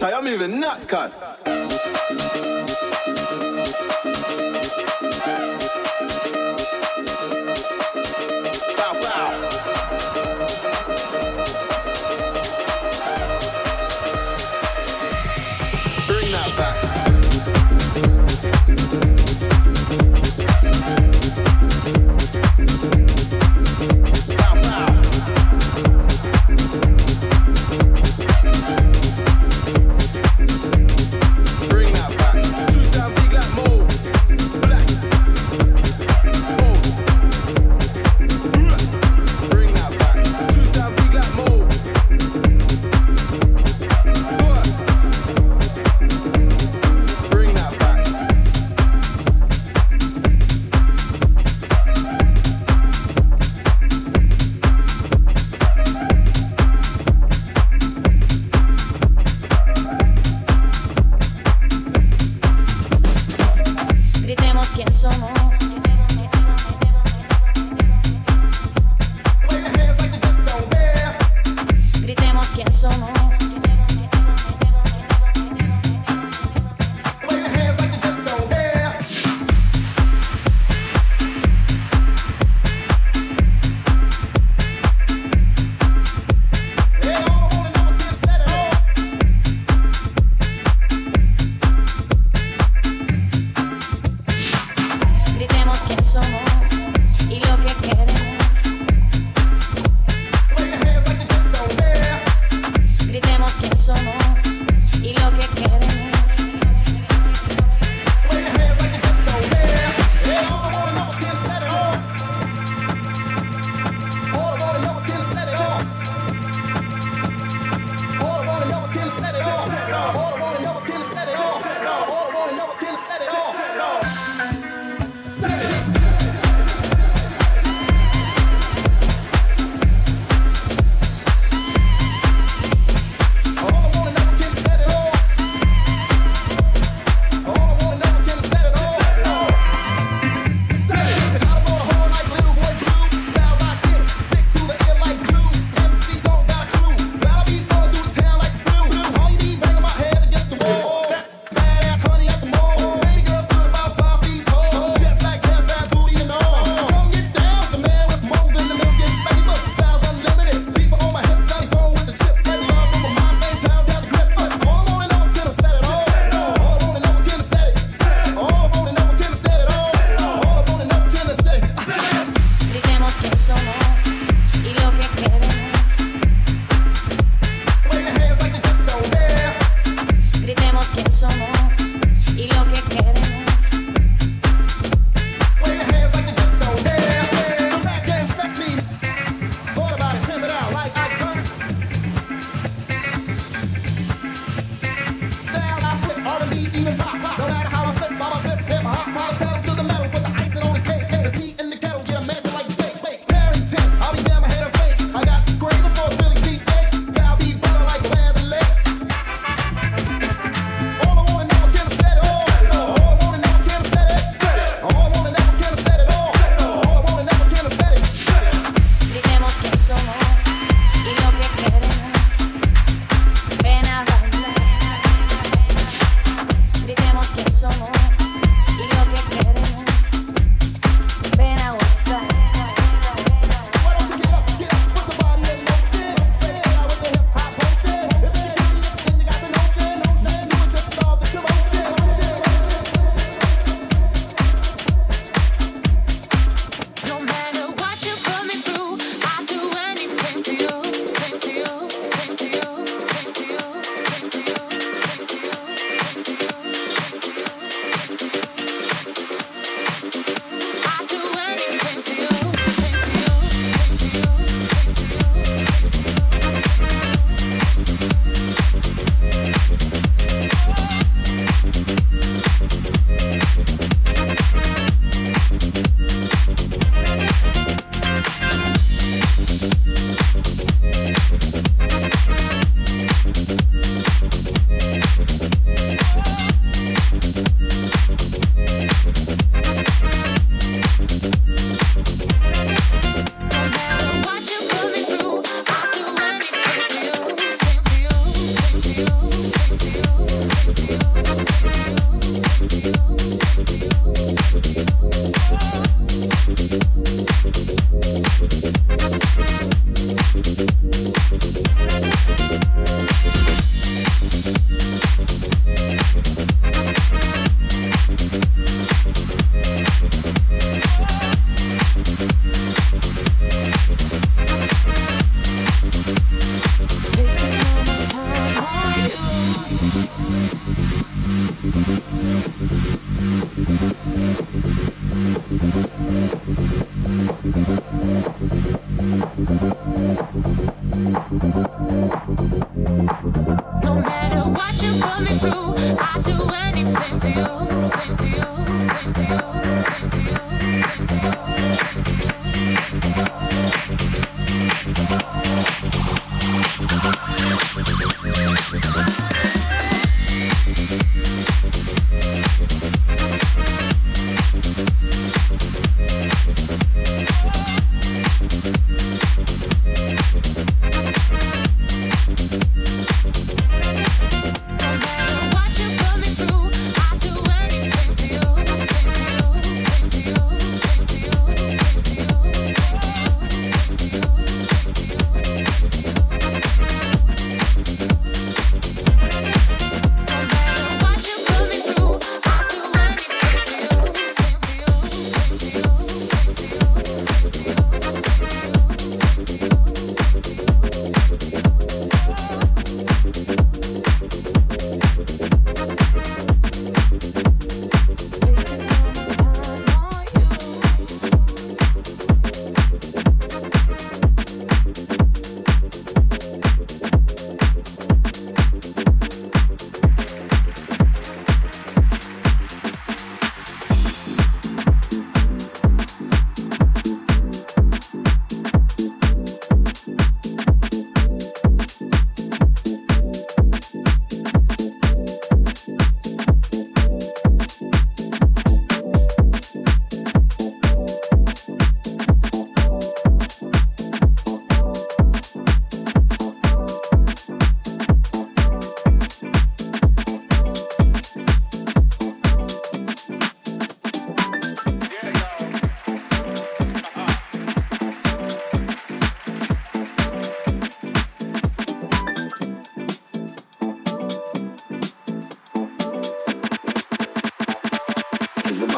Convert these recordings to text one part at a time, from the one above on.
I'm moving nuts, cuss.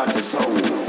touch a soul.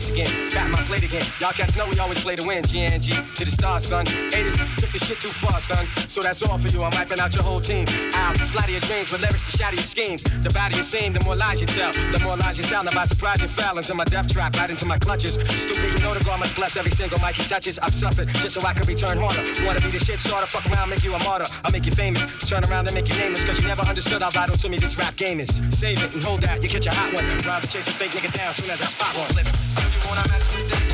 Stakes again. Fat my plate again. Y'all cats know we always play to win. GNG to the stars, son. Haters took the shit too far, son. So that's all for you. I'm wiping out your whole team. I'll splatter your dreams with lyrics to shatter your schemes. The badder you seem, the more lies you tell. The more lies you sound. By surprise you fell into my death trap, right into my clutches. Stupid, you know the God must bless every single mic he touches. I've suffered just so I can return harder. Wanna be the shit starter? Fuck around, make you a martyr. I'll make you famous. Turn around and make you nameless. Cause you never understood how vital to me this rap game is. Save it and hold that, you catch a hot one. Rather chase a fake nigga down soon as I spot one when I mess with you.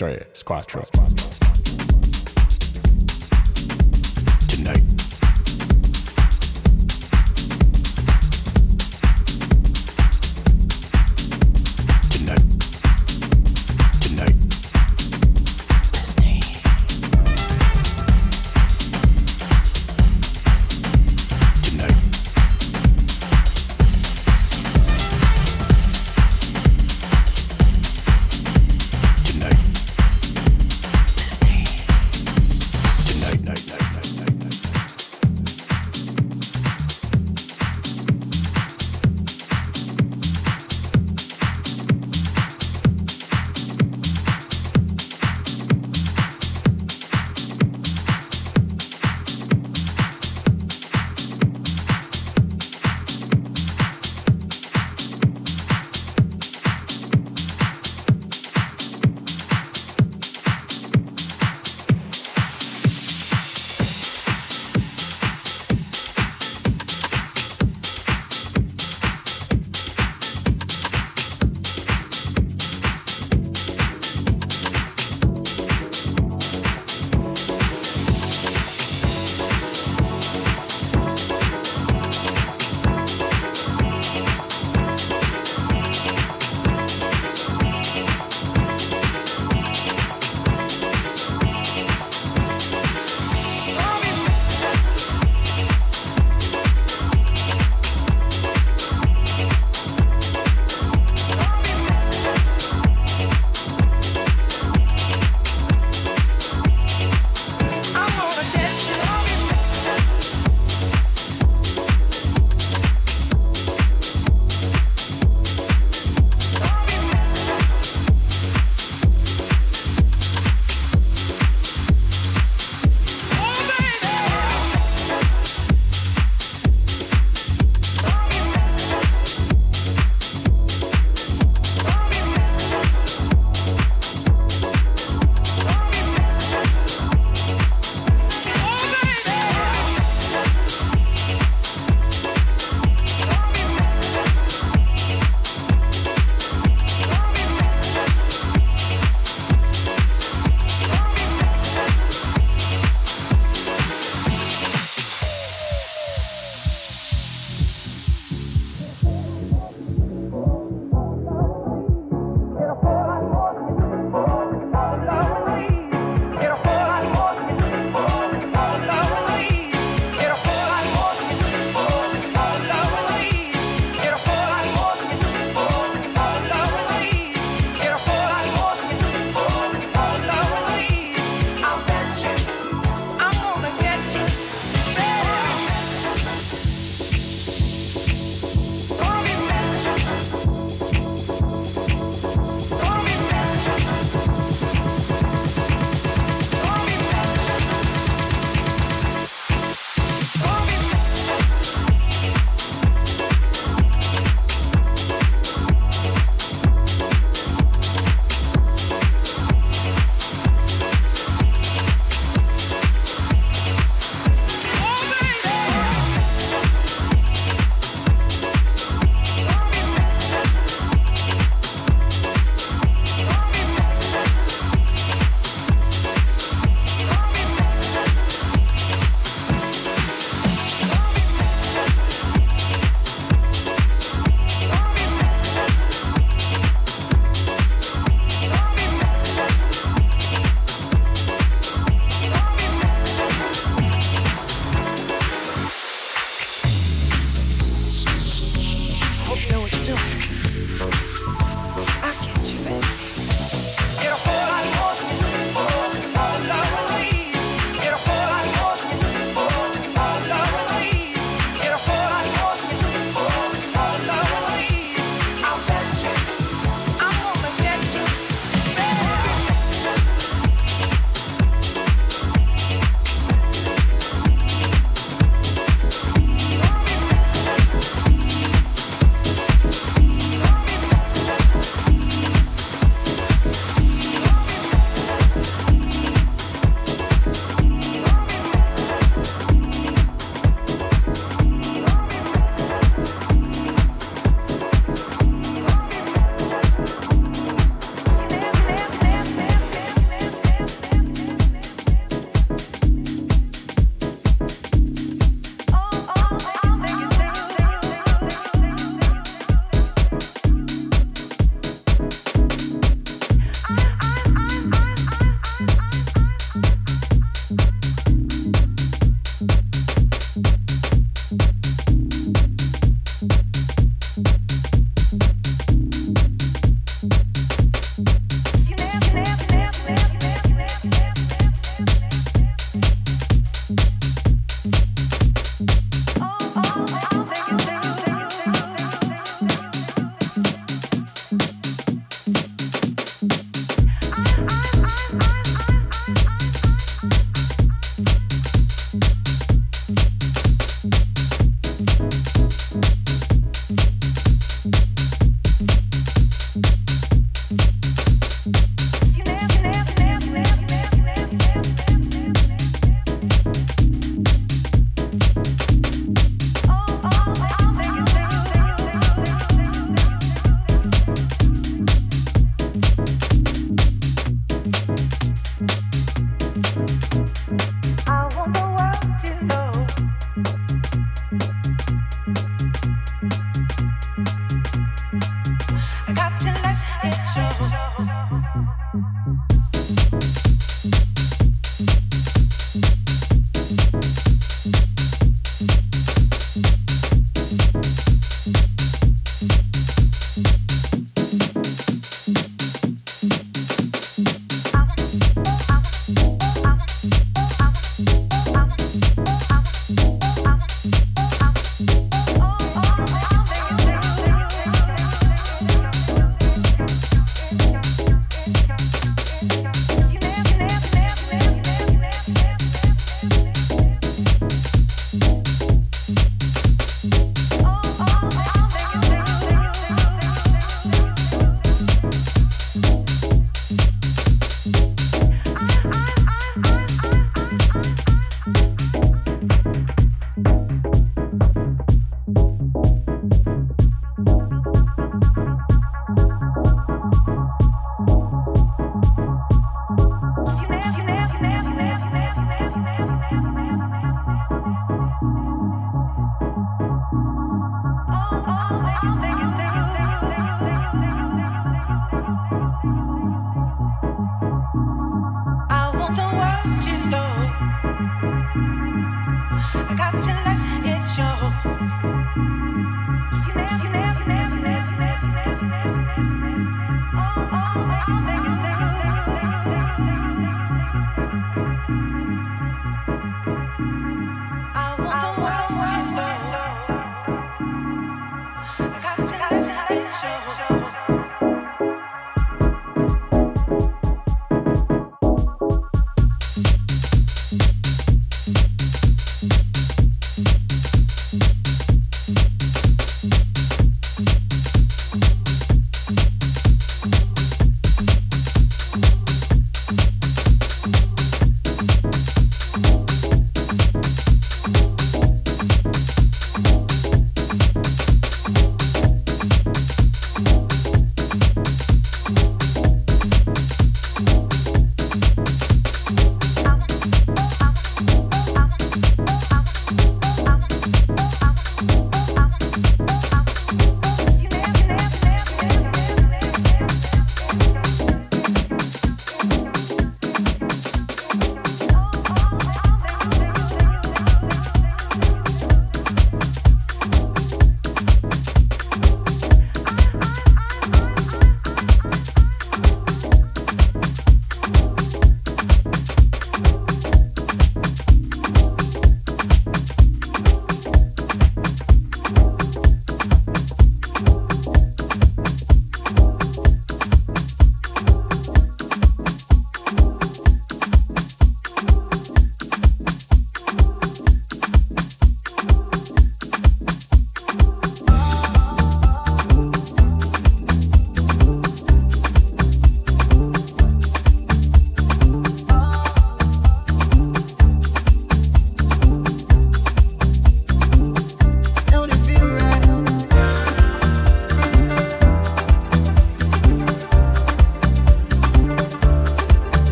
tres, quattro.